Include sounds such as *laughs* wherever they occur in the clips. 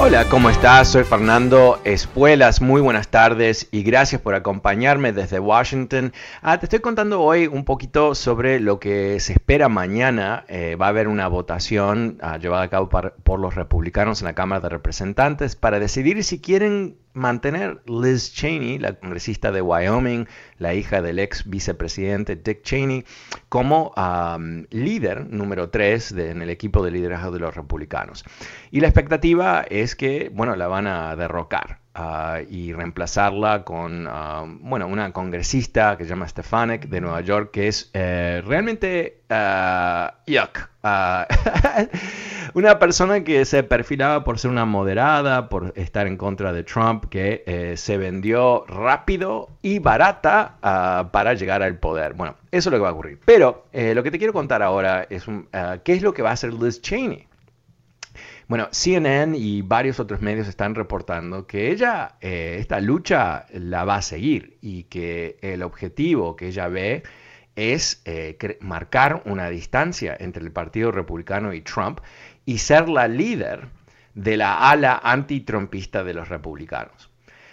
Hola, ¿cómo estás? Soy Fernando Espuelas, muy buenas tardes y gracias por acompañarme desde Washington. Ah, te estoy contando hoy un poquito sobre lo que se espera mañana. Eh, va a haber una votación ah, llevada a cabo por los republicanos en la Cámara de Representantes para decidir si quieren mantener Liz Cheney, la congresista de Wyoming, la hija del ex vicepresidente Dick Cheney, como líder número 3 en el equipo de liderazgo de los republicanos. Y la expectativa es que, bueno, la van a derrocar. Ah, y reemplazarla con ah, bueno, una congresista que se llama Stefanik de Nueva York, que es eh, realmente uh, yuck. *laughs* una persona que se perfilaba por ser una moderada, por estar en contra de Trump, que eh, se vendió rápido y barata para llegar al poder. Bueno, eso es lo que va a ocurrir. Pero lo que te quiero contar ahora es qué es lo que va a hacer Liz Cheney. Bueno, CNN y varios otros medios están reportando que ella, eh, esta lucha la va a seguir y que el objetivo que ella ve es eh, marcar una distancia entre el Partido Republicano y Trump y ser la líder de la ala antitrumpista de los republicanos.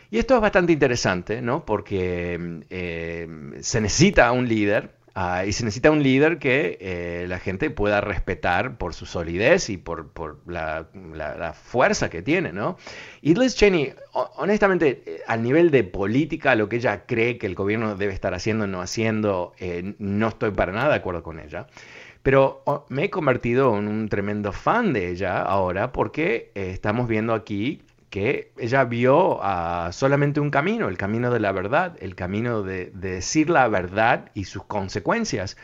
Y esto es bastante interesante, ¿no? Porque eh, se necesita un líder Ah, y se necesita un líder que eh, la gente pueda respetar por su solidez y por, la, fuerza que tiene, ¿no? Y Liz Cheney, honestamente, eh, al nivel de política, lo que ella cree que el gobierno debe estar haciendo o no haciendo, eh, no estoy para nada de acuerdo con ella. Pero me he convertido en un tremendo fan de ella ahora porque estamos viendo aquí que ella vio solamente un camino, el camino de la verdad, el camino de, decir la verdad y sus consecuencias.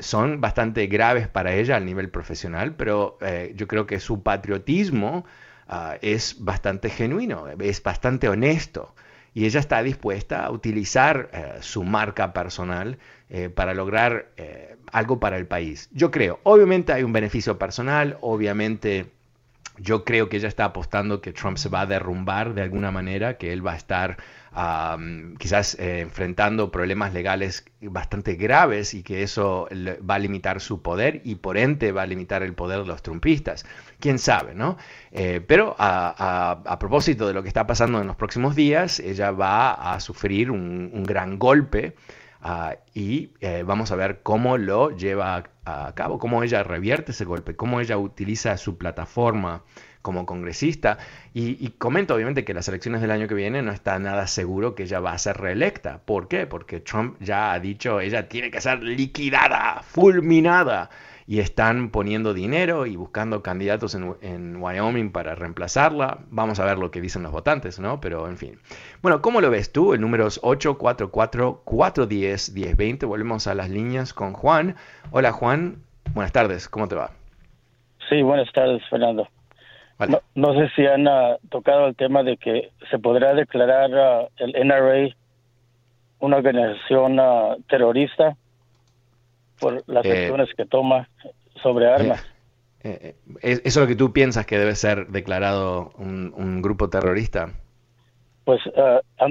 son bastante graves para ella a nivel profesional, pero eh, yo creo que su patriotismo ah, es bastante genuino, es bastante honesto y ella está dispuesta a utilizar eh, su marca personal eh, para lograr algo para el país. Yo creo, obviamente hay un beneficio personal, obviamente yo creo que ella está apostando que Trump se va a derrumbar de alguna manera, que él va a estar quizás eh, enfrentando problemas legales bastante graves y que eso va a limitar su poder y por ende va a limitar el poder de los trumpistas. Quién sabe, ¿no? Eh, pero a, propósito de lo que está pasando en los próximos días, ella va a sufrir un, gran golpe. Ah, y eh, vamos a ver cómo lo lleva a cabo, cómo ella revierte ese golpe, cómo ella utiliza su plataforma como congresista. Y, comento obviamente que las elecciones del año que viene no está nada seguro que ella va a ser reelecta. ¿Por qué? Porque Trump ya ha dicho, ella tiene que ser liquidada, fulminada y están poniendo dinero y buscando candidatos en, Wyoming para reemplazarla. Vamos a ver lo que dicen los votantes, ¿no? Pero en fin. Bueno, ¿cómo lo ves tú? El número es 844-410-1020. Volvemos a las líneas con Juan. Hola Juan, buenas tardes, ¿cómo te va? Sí, buenas tardes, Fernando. No, sé si han ah, tocado el tema de que se podrá declarar ah, el NRA una organización uh, terrorista por las eh, acciones que toma sobre eh, armas. Eh, ¿Eso es lo que tú piensas que debe ser declarado un, grupo terrorista? Pues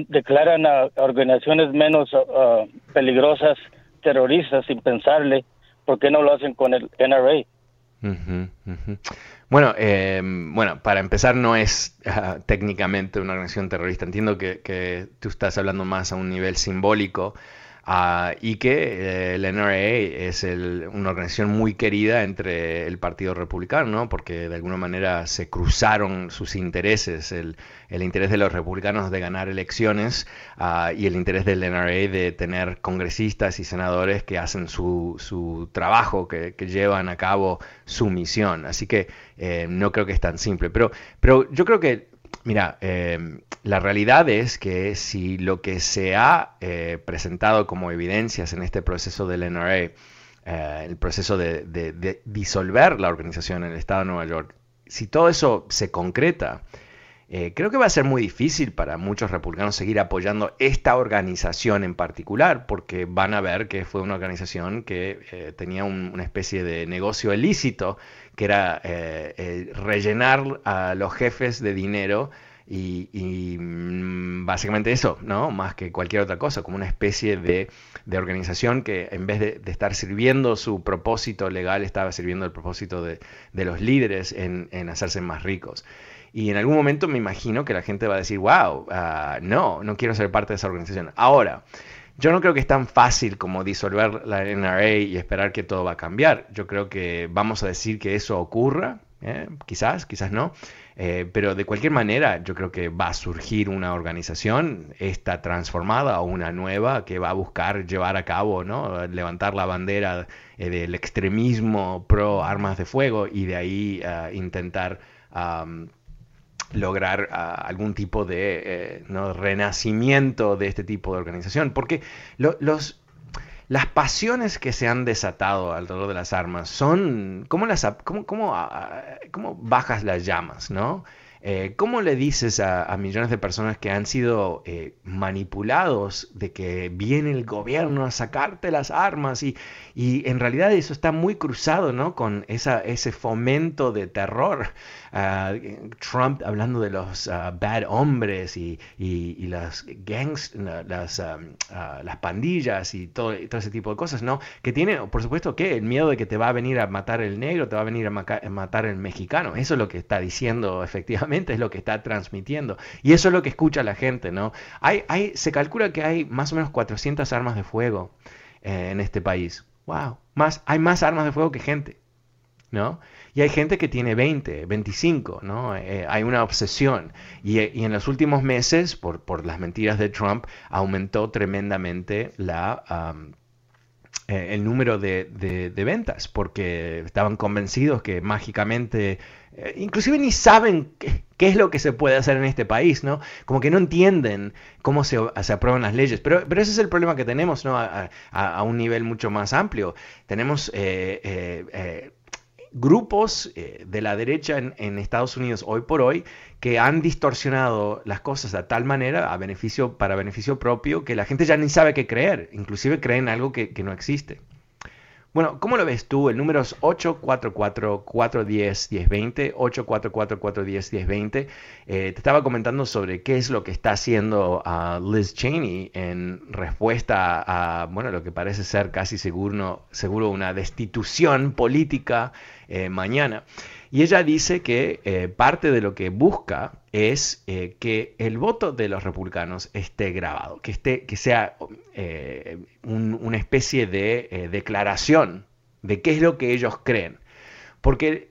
declaran a organizaciones menos peligrosas terroristas sin pensarle, ¿por qué no lo hacen con el NRA? Bueno, em, bueno, para empezar, no es ah, técnicamente una organización terrorista. Entiendo que, que, tú estás hablando más a un nivel simbólico. Ah, y que el NRA es una organización muy querida entre el Partido Republicano, ¿no? porque de alguna manera se cruzaron sus intereses, el, interés de los republicanos de ganar elecciones ah, y el interés del NRA de tener congresistas y senadores que hacen su, trabajo, que, llevan a cabo su misión. Así que eh, no creo que es tan simple, pero yo creo que Mira, em, la realidad es que si lo que se ha eh, presentado como evidencias en este proceso del NRA, eh, el proceso de, disolver la organización en el Estado de Nueva York, si todo eso se concreta, eh, creo que va a ser muy difícil para muchos republicanos seguir apoyando esta organización en particular, porque van a ver que fue una organización que tenía una especie de negocio ilícito que era eh, eh, rellenar a los jefes de dinero y, mm, básicamente eso, ¿no? Más que cualquier otra cosa, como una especie de, organización que en vez de, estar sirviendo su propósito legal, estaba sirviendo el propósito de, los líderes en, hacerse más ricos. Y en algún momento me imagino que la gente va a decir, wow, ah, no, no quiero ser parte de esa organización. Ahora, yo no creo que es tan fácil como disolver la NRA y esperar que todo va a cambiar. Yo creo que vamos a decir que eso ocurra, ¿eh? quizás, quizás no. Eh, pero de cualquier manera, yo creo que va a surgir una organización, esta transformada o una nueva, que va a buscar llevar a cabo, ¿no? levantar la bandera eh, del extremismo pro armas de fuego y de ahí intentar lograr ah, algún tipo de eh, renacimiento de este tipo de organización. Porque los, las pasiones que se han desatado alrededor de las armas son, ¿cómo, las, cómo, cómo, ah, cómo bajas las llamas? ¿no? Eh, ¿Cómo le dices a, millones de personas que han sido eh, manipulados de que viene el gobierno a sacarte las armas? Y, y en realidad eso está muy cruzado ¿no? con esa, ese fomento de terror. Ah, Trump hablando de los ah, bad hombres y, y, las gangs, las, ah, las pandillas y todo, todo, ese tipo de cosas, ¿no? Que tiene, por supuesto, que el miedo de que te va a venir a matar el negro, te va a venir a matar el mexicano. Eso es lo que está diciendo *laughs* efectivamente es lo que está transmitiendo. Y eso es lo que escucha la gente, ¿no? Hay, hay, se calcula que hay más o menos 400 armas de fuego eh, en este país. ¡Wow! Más, hay más armas de fuego que gente, ¿no? Y hay gente que tiene 20, 25, ¿no? Eh, hay una obsesión. Y, y, en los últimos meses, por, por, las mentiras de Trump, aumentó tremendamente la... Eh, el número de, de, ventas, porque estaban convencidos que mágicamente eh, inclusive ni saben qué, es lo que se puede hacer en este país, ¿no? Como que no entienden cómo se, aprueban las leyes. Pero, pero, ese es el problema que tenemos, ¿no? A, un nivel mucho más amplio. Tenemos eh, eh, grupos de la derecha en, Estados Unidos hoy por hoy que han distorsionado las cosas de tal manera a beneficio, para beneficio propio que la gente ya ni sabe qué creer. Inclusive creen algo que no existe. Bueno, ¿cómo lo ves tú? El número es 844-410-1020, 844-410-1020. Eh, te estaba comentando sobre qué es lo que está haciendo uh, Liz Cheney en respuesta a, bueno, lo que parece ser casi seguro, seguro una destitución política eh, mañana. Y ella dice que eh, parte de lo que busca es eh, que el voto de los republicanos esté grabado, que, esté, que sea una especie de declaración de qué es lo que ellos creen. Porque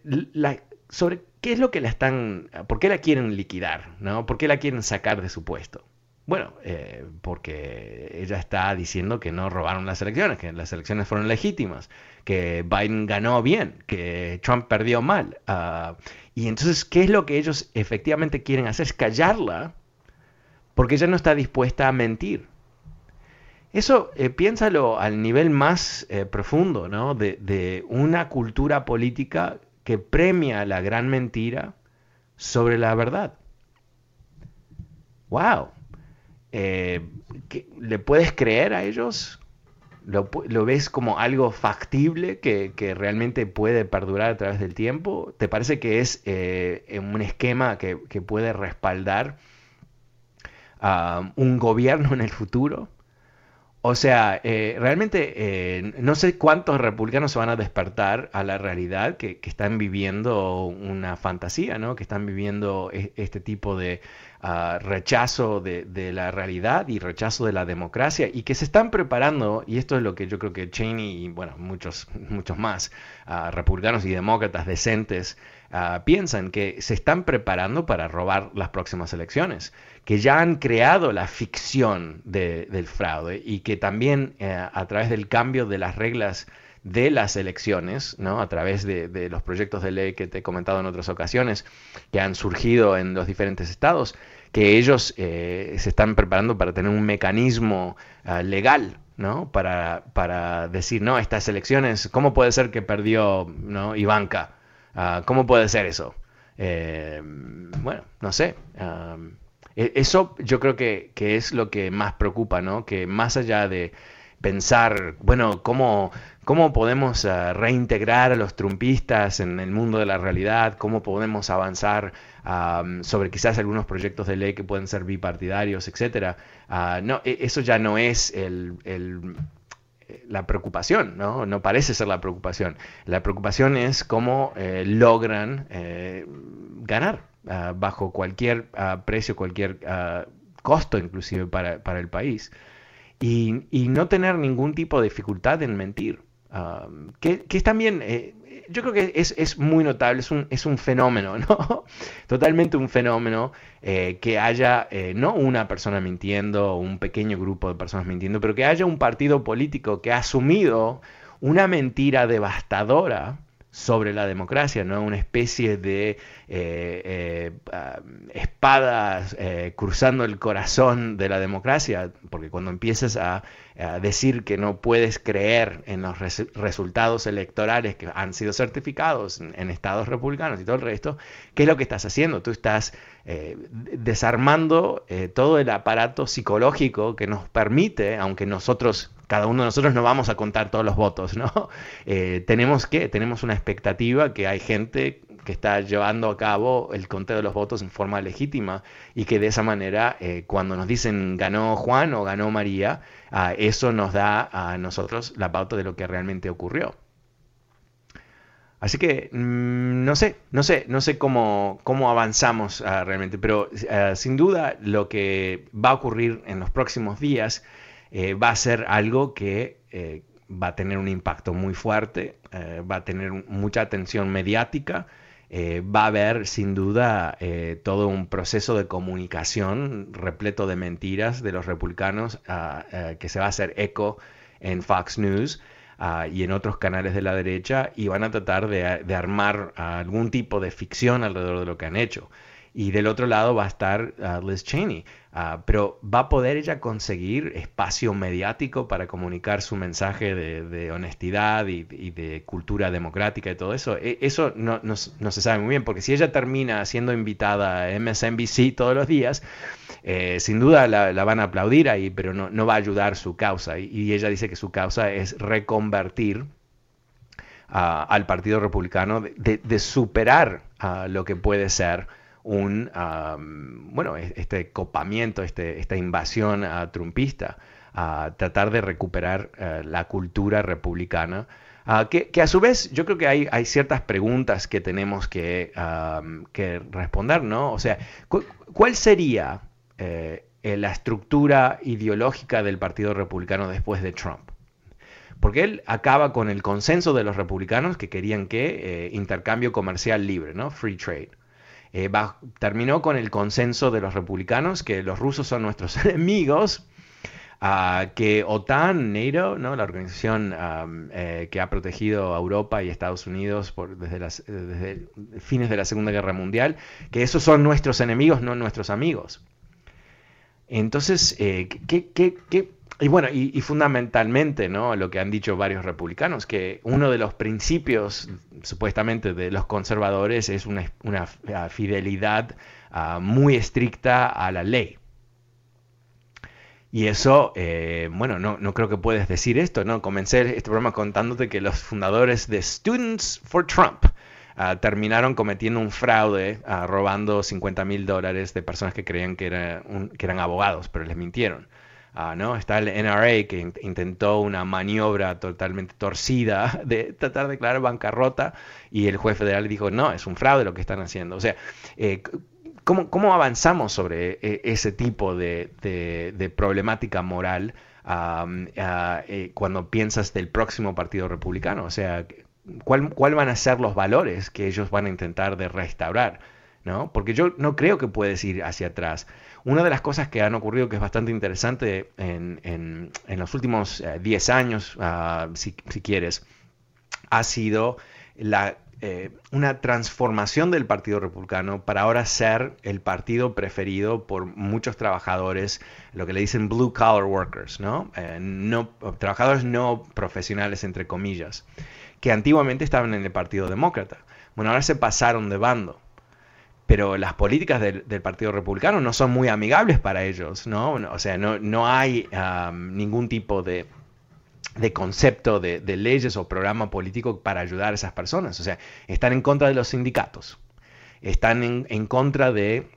sobre qué es lo que la están, por qué la quieren liquidar, ¿no? ¿Por qué la quieren sacar de su puesto? Bueno, eh, porque ella está diciendo que no robaron las elecciones, que las elecciones fueron legítimas, que Biden ganó bien, que Trump perdió mal. Ah, y entonces, ¿qué es lo que ellos efectivamente quieren hacer? Es callarla, porque ella no está dispuesta a mentir. Eso eh, piénsalo al nivel más eh, profundo, ¿no? De, de una cultura política que premia la gran mentira sobre la verdad. ¡Wow! Eh, ¿le puedes creer a ellos? ¿Lo, ves como algo factible que, realmente puede perdurar a través del tiempo? ¿Te parece que es eh, un esquema que, puede respaldar a un gobierno en el futuro? O sea, eh, realmente no sé cuántos republicanos se van a despertar a la realidad que, están viviendo una fantasía, ¿no? Que están viviendo e, este tipo de ah, rechazo de, la realidad y rechazo de la democracia y que se están preparando, y esto es lo que yo creo que Cheney y, bueno, muchos, muchos más ah, republicanos y demócratas decentes ah, piensan que se están preparando para robar las próximas elecciones que ya han creado la ficción del fraude y que también eh, a través del cambio de las reglas de las elecciones, ¿no? a través de, los proyectos de ley que te he comentado en otras ocasiones, que han surgido en los diferentes estados, que ellos eh, se están preparando para tener un mecanismo ah, legal ¿no? Para, para, decir, no, estas elecciones, ¿cómo puede ser que perdió ¿no? Ivanka? Ah, ¿Cómo puede ser eso? Eh, bueno, no sé. Ah, e, eso yo creo que, es lo que más preocupa, ¿no? Que más allá de pensar, bueno, cómo, cómo podemos eh, reintegrar a los trumpistas en el mundo de la realidad, cómo podemos avanzar sobre quizás algunos proyectos de ley que pueden ser bipartidarios, etcétera. Ah, no, e, eso ya no es el, la preocupación, ¿no? No parece ser la preocupación. La preocupación es cómo eh, logran eh, ganar Ah, bajo cualquier ah, precio, cualquier costo inclusive para, el país, y, no tener ningún tipo de dificultad en mentir. que, es también, eh, yo creo que es, muy notable, es un, es un fenómeno, *laughs* ¿no? Totalmente un fenómeno eh, que haya eh, no una persona mintiendo o un pequeño grupo de personas mintiendo, pero que haya un partido político que ha asumido una mentira devastadora sobre la democracia, ¿no? Una especie de eh, eh, ah, espadas eh, cruzando el corazón de la democracia, porque cuando empiezas a, decir que no puedes creer en los resultados electorales que han sido certificados en, estados republicanos y todo el resto, ¿qué es lo que estás haciendo? Tú estás desarmando todo el aparato psicológico que nos permite, aunque nosotros cada uno de nosotros no vamos a contar todos los votos, ¿no? *laughs* Eh, tenemos que, tenemos una expectativa que hay gente que está llevando a cabo el conteo de los votos en forma legítima y que de esa manera, eh, cuando nos dicen ganó Juan o ganó María, ah, eso nos da a nosotros la pauta de lo que realmente ocurrió. Así que mm, no sé, no sé, no sé cómo, cómo avanzamos ah, realmente, pero ah, sin duda lo que va a ocurrir en los próximos días eh, va a ser algo que eh, va a tener un impacto muy fuerte, eh, va a tener mucha atención mediática, va a haber sin duda todo un proceso de comunicación repleto de mentiras de los republicanos ah, que se va a hacer eco en Fox News. Ah, y en otros canales de la derecha y van a tratar de armar algún tipo de ficción alrededor de lo que han hecho. Y del otro lado va a estar uh, Liz Cheney. Uh, pero va a poder ella conseguir espacio mediático para comunicar su mensaje de, honestidad y, de cultura democrática y todo eso. E, eso no, no, se sabe muy bien, porque si ella termina siendo invitada a MSNBC todos los días, eh, sin duda la, van a aplaudir ahí, pero no, no va a ayudar su causa. Y, ella dice que su causa es reconvertir uh, al Partido Republicano, de, de superar lo que puede ser un, bueno, este copamiento, este, esta invasión uh, trumpista, a tratar de recuperar eh, la cultura republicana. Ah, que, a su vez yo creo que hay, hay ciertas preguntas que tenemos que, que responder, ¿no? O sea, ¿cuál sería eh, la estructura ideológica del Partido Republicano después de Trump? Porque él acaba con el consenso de los republicanos que querían que eh, intercambio comercial libre, ¿no? Free trade. Eh, terminó con el consenso de los republicanos que los rusos son nuestros *laughs* enemigos, ah, que OTAN, NATO, la organización eh, que ha protegido a Europa y Estados Unidos por, desde, fines de la Segunda Guerra Mundial, que esos son nuestros enemigos, no nuestros amigos. Entonces, eh, ¿qué, qué, qué y bueno, y, fundamentalmente, ¿no? Lo que han dicho varios republicanos, que uno de los principios, supuestamente, de los conservadores es una, fidelidad ah, muy estricta a la ley. Y eso, eh, bueno, no, no, creo que puedes decir esto, ¿no? Comencé este programa contándote que los fundadores de Students for Trump ah, terminaron cometiendo un fraude, ah, robando 50 mil dólares de personas que creían que eran abogados, pero les mintieron. Ah, ¿no? Está el NRA que intentó una maniobra totalmente torcida *laughs* de tratar de declarar bancarrota y el juez federal dijo, no, es un fraude lo que están haciendo. O sea, eh, ¿cómo, avanzamos sobre eh, ese tipo de, problemática moral eh, cuando piensas del próximo Partido Republicano? O sea, ¿cuál, ¿cuál van a ser los valores que ellos van a intentar restaurar? ¿no? Porque yo no creo que puedes ir hacia atrás. Una de las cosas que han ocurrido que es bastante interesante en, los últimos 10 eh, años, ah, si, quieres, ha sido la, eh, una transformación del Partido Republicano para ahora ser el partido preferido por muchos trabajadores, lo que le dicen blue collar workers, ¿no? Eh, no trabajadores no profesionales, entre comillas, que antiguamente estaban en el Partido Demócrata. Bueno, ahora se pasaron de bando pero las políticas del, Partido Republicano no son muy amigables para ellos, ¿no? O sea, no, no hay ningún tipo de, concepto de, leyes o programa político para ayudar a esas personas. O sea, están en contra de los sindicatos, están en, contra de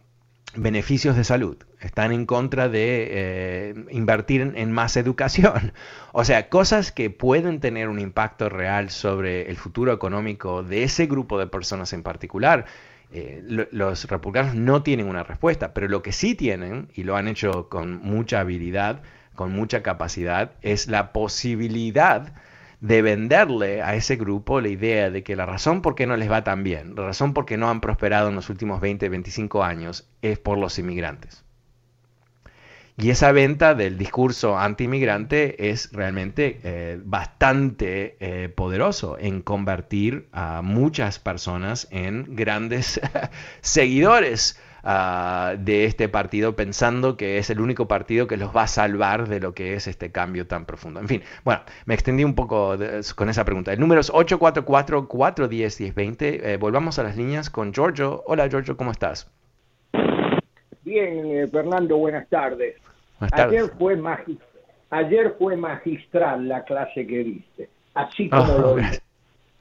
beneficios de salud, están en contra de eh, invertir en, en, más educación. *laughs* O sea, cosas que pueden tener un impacto real sobre el futuro económico de ese grupo de personas en particular eh, los republicanos no tienen una respuesta, pero lo que sí tienen, y lo han hecho con mucha habilidad, con mucha capacidad, es la posibilidad de venderle a ese grupo la idea de que la razón por qué no les va tan bien, la razón por qué no han prosperado en los últimos 20, 25 años es por los inmigrantes. Y esa venta del discurso anti-inmigrante es realmente eh, bastante eh, poderoso en convertir a muchas personas en grandes *laughs* seguidores ah, de este partido, pensando que es el único partido que los va a salvar de lo que es este cambio tan profundo. En fin, bueno, me extendí un poco con esa pregunta. El número es 844-410-1020. Eh, volvamos a las líneas con Giorgio. Hola Giorgio, ¿cómo estás? Bien, eh, Fernando, buenas tardes. Ayer, fue Ayer fue magistral la clase que viste, así como oh, lo viste.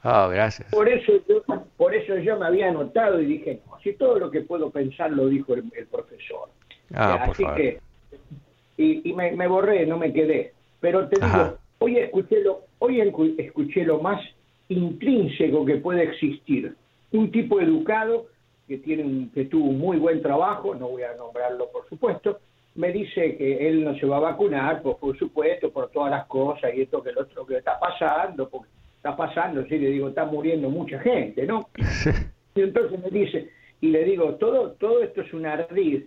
Oh, gracias. Por eso, yo, por eso yo me había anotado y dije, si todo lo que puedo pensar lo dijo el, profesor. Ah, así que, y, me, borré, no me quedé. Pero te digo, hoy escuché, lo, hoy escuché lo más intrínseco que puede existir. Un tipo educado que, tiene que tuvo un muy buen trabajo, no voy a nombrarlo por supuesto, me dice que él no se va a vacunar, pues por supuesto, por todas las cosas y esto que lo otro que está pasando, porque está pasando, sí, le digo, está muriendo mucha gente, ¿no? *laughs* Y entonces me dice, y le digo, todo, todo esto es un ardid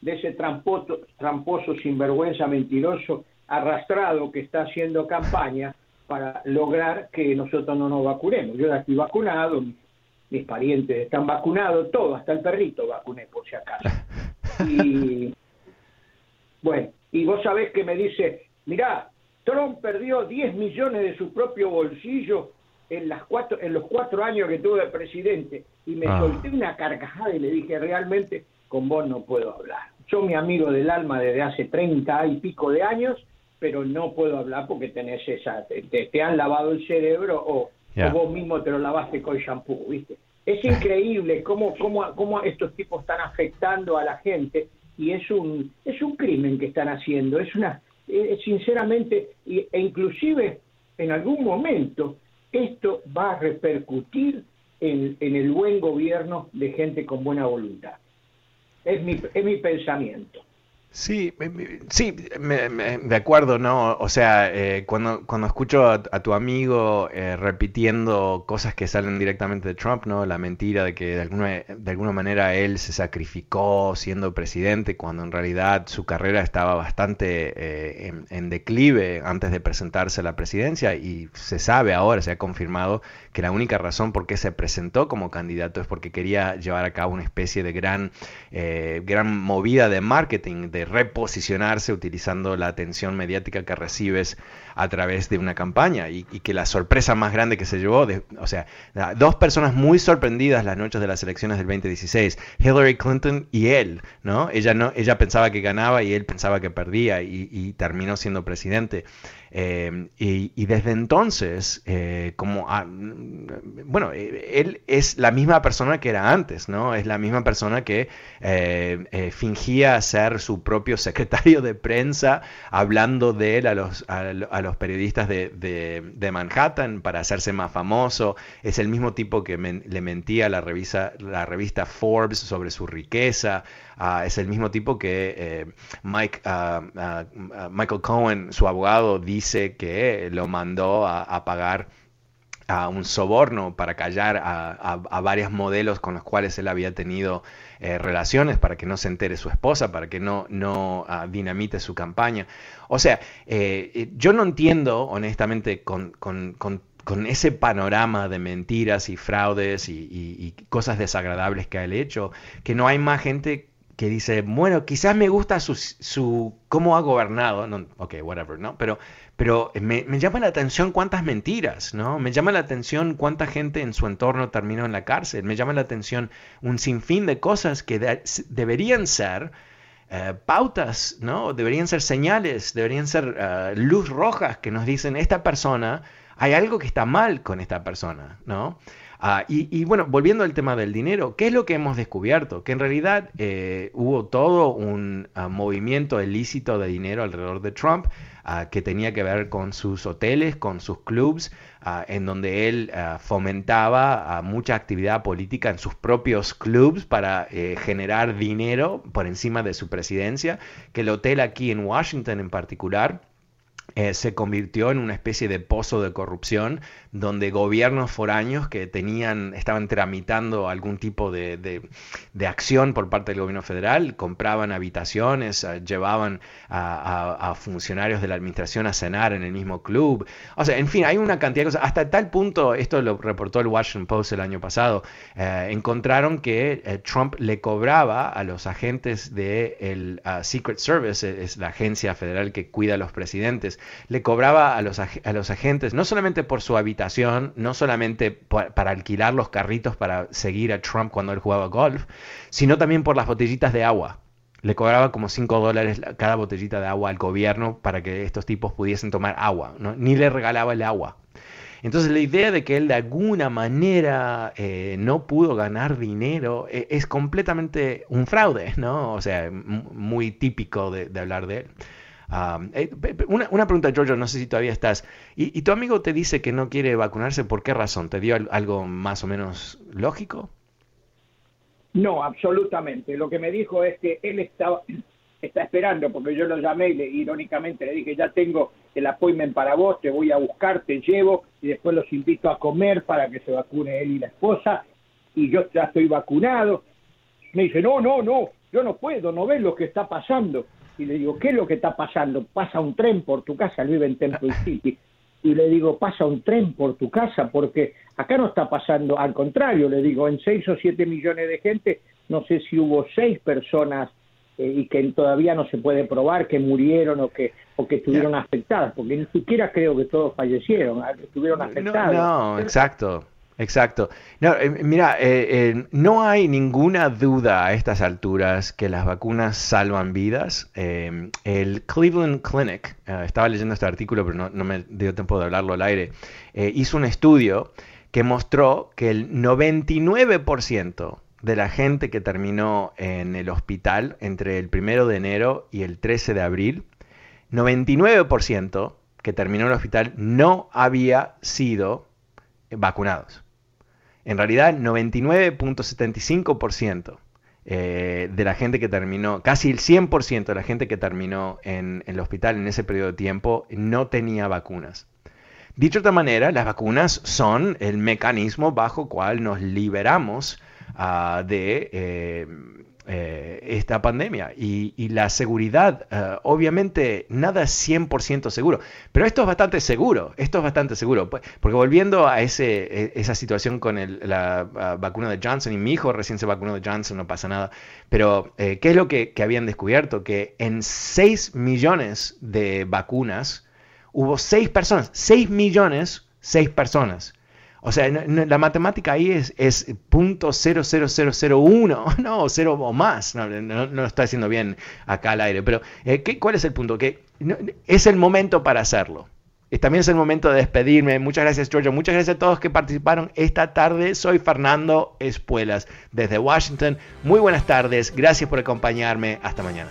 de ese tramposo, tramposo sinvergüenza mentiroso arrastrado que está haciendo campaña para lograr que nosotros no nos vacunemos. Yo ya estoy vacunado, mis parientes están vacunados, todo, hasta el perrito vacuné por si acaso. *laughs* Y bueno, y vos sabés que me dice, mirá, Trump perdió 10 millones de su propio bolsillo en, las cuatro, en los cuatro años que tuve de presidente. Y me ah. solté una carcajada y le dije, realmente con vos no puedo hablar. Yo mi amigo del alma desde hace 30 y pico de años, pero no puedo hablar porque tenés esa, te, han lavado el cerebro o, vos mismo te lo lavaste con shampoo, ¿viste? Es increíble cómo, cómo, cómo estos tipos están afectando a la gente y es un, es un crimen que están haciendo, es una, eh, sinceramente, e inclusive en algún momento esto va a repercutir en, en, el buen gobierno de gente con buena voluntad. Es mi, es mi pensamiento. Sí, sí, de acuerdo, ¿no? O sea, eh, cuando, cuando escucho a, tu amigo eh, repitiendo cosas que salen directamente de Trump, ¿no? La mentira de que de alguna, de alguna manera él se sacrificó siendo presidente cuando en realidad su carrera estaba bastante eh, en, declive antes de presentarse a la presidencia y se sabe ahora, se ha confirmado que la única razón por qué se presentó como candidato es porque quería llevar a cabo una especie de gran, gran movida de marketing, de reposicionarse utilizando la atención mediática que recibes a través de una campaña y, que la sorpresa más grande que se llevó, de, o sea, dos personas muy sorprendidas las noches de las elecciones del 2016, Hillary Clinton y él, ¿no? Ella, no, ella pensaba que ganaba y él pensaba que perdía y, terminó siendo presidente. Eh, y, desde entonces, eh, como, ah, bueno, él es la misma persona que era antes, ¿no? Es la misma persona que eh, fingía ser su propio secretario de prensa hablando de él a los, periodistas de, Manhattan para hacerse más famoso. Es el mismo tipo que le mentía a la revista Forbes sobre su riqueza. Es el mismo tipo que eh, Mike, ah, Michael Cohen, su abogado, dice que lo mandó a pagar a un soborno para callar a, varios modelos con los cuales él había tenido eh, relaciones para que no se entere su esposa, para que no, no dinamite su campaña. O sea, eh, yo no entiendo honestamente con, ese panorama de mentiras y fraudes y, cosas desagradables que ha hecho, que no hay más gente que dice, bueno, quizás me gusta su, su cómo ha gobernado, no, ok, whatever, ¿no? Pero pero me, llama la atención cuántas mentiras, ¿no? Me llama la atención cuánta gente en su entorno terminó en la cárcel. Me llama la atención un sinfín de cosas que deberían ser eh, pautas, ¿no? Deberían ser señales, deberían ser uh, luz rojas que nos dicen, esta persona, hay algo que está mal con esta persona, ¿no? Ah, y, bueno, volviendo al tema del dinero, ¿qué es lo que hemos descubierto? Que en realidad eh, hubo todo un ah, movimiento ilícito de dinero alrededor de Trump ah, que tenía que ver con sus hoteles, con sus clubs, en donde él fomentaba mucha actividad política en sus propios clubs para eh, generar dinero por encima de su presidencia, que el hotel aquí en Washington en particular, eh, se convirtió en una especie de pozo de corrupción donde gobiernos foráneos que tenían, estaban tramitando algún tipo de, acción por parte del gobierno federal, compraban habitaciones, eh, llevaban a, funcionarios de la administración a cenar en el mismo club. O sea, en fin, hay una cantidad de cosas. Hasta tal punto, esto lo reportó el Washington Post el año pasado, eh, encontraron que Trump le cobraba a los agentes del de Secret Service, es la agencia federal que cuida a los presidentes, le cobraba a los, a los agentes, no solamente por su habitación, no solamente para alquilar los carritos para seguir a Trump cuando él jugaba golf, sino también por las botellitas de agua. Le cobraba como 5 dólares cada botellita de agua al gobierno para que estos tipos pudiesen tomar agua, ni le regalaba el agua. Entonces la idea de que él de alguna manera eh, no pudo ganar dinero eh, es completamente un fraude, ¿no? O sea, muy típico de hablar de él. Eh, una, pregunta, Giorgio, no sé si todavía estás. Y, tu amigo te dice que no quiere vacunarse, ¿por qué razón? ¿Te dio algo más o menos lógico? No, absolutamente. Lo que me dijo es que él estaba, *clears throat* está esperando, porque yo lo llamé y le, irónicamente le dije, ya tengo el appointment para vos, te voy a buscar, te llevo y después los invito a comer para que se vacune él y la esposa. Y yo ya estoy vacunado. Me dice, no, no, no, yo no puedo, no ves lo que está pasando y le digo, ¿qué es lo que está pasando? Pasa un tren por tu casa, él vive en Temple *laughs* City. Y le digo, pasa un tren por tu casa, porque acá no está pasando, al contrario, le digo, en 6 o 7 millones de gente, no sé si hubo 6 personas eh, y que todavía no se puede probar que murieron o que o que estuvieron afectadas, porque ni siquiera creo que todos fallecieron, ah, estuvieron afectados. no exacto. Exacto. No, eh, mira, eh, eh, no hay ninguna duda a estas alturas que las vacunas salvan vidas. el Cleveland Clinic, estaba leyendo este artículo, pero no, me dio tiempo de hablarlo al aire, hizo un estudio que mostró que el 99% de la gente que terminó en el hospital entre el 1 de enero y el 13 de abril, 99% que terminó en el hospital no había sido vacunados. En realidad, 99.75% eh, de la gente que terminó, casi el 100% de la gente que terminó en, el hospital en ese periodo de tiempo no tenía vacunas. Dicho de otra manera, las vacunas son el mecanismo bajo cual nos liberamos ah, de eh, eh, esta pandemia y, la seguridad, eh, obviamente nada es 100% seguro, pero esto es bastante seguro, esto es bastante seguro, pues, porque volviendo a ese, e, esa situación con la vacuna de Johnson y mi hijo recién se vacunó de Johnson, no pasa nada, pero eh, ¿qué es lo que, que habían descubierto? Que en 6 millones de vacunas hubo 6 personas, 6 millones, 6 personas o sea, la matemática ahí es, es .00001, *laughs* no, cero o más. No, lo está haciendo bien acá al aire. Pero, eh, ¿qué, ¿cuál es el punto? Que es el momento para hacerlo. También es el momento de despedirme. Muchas gracias, Giorgio. Muchas gracias a todos que participaron esta tarde. Soy Fernando Espuelas desde Washington. Muy buenas tardes. Gracias por acompañarme. Hasta mañana.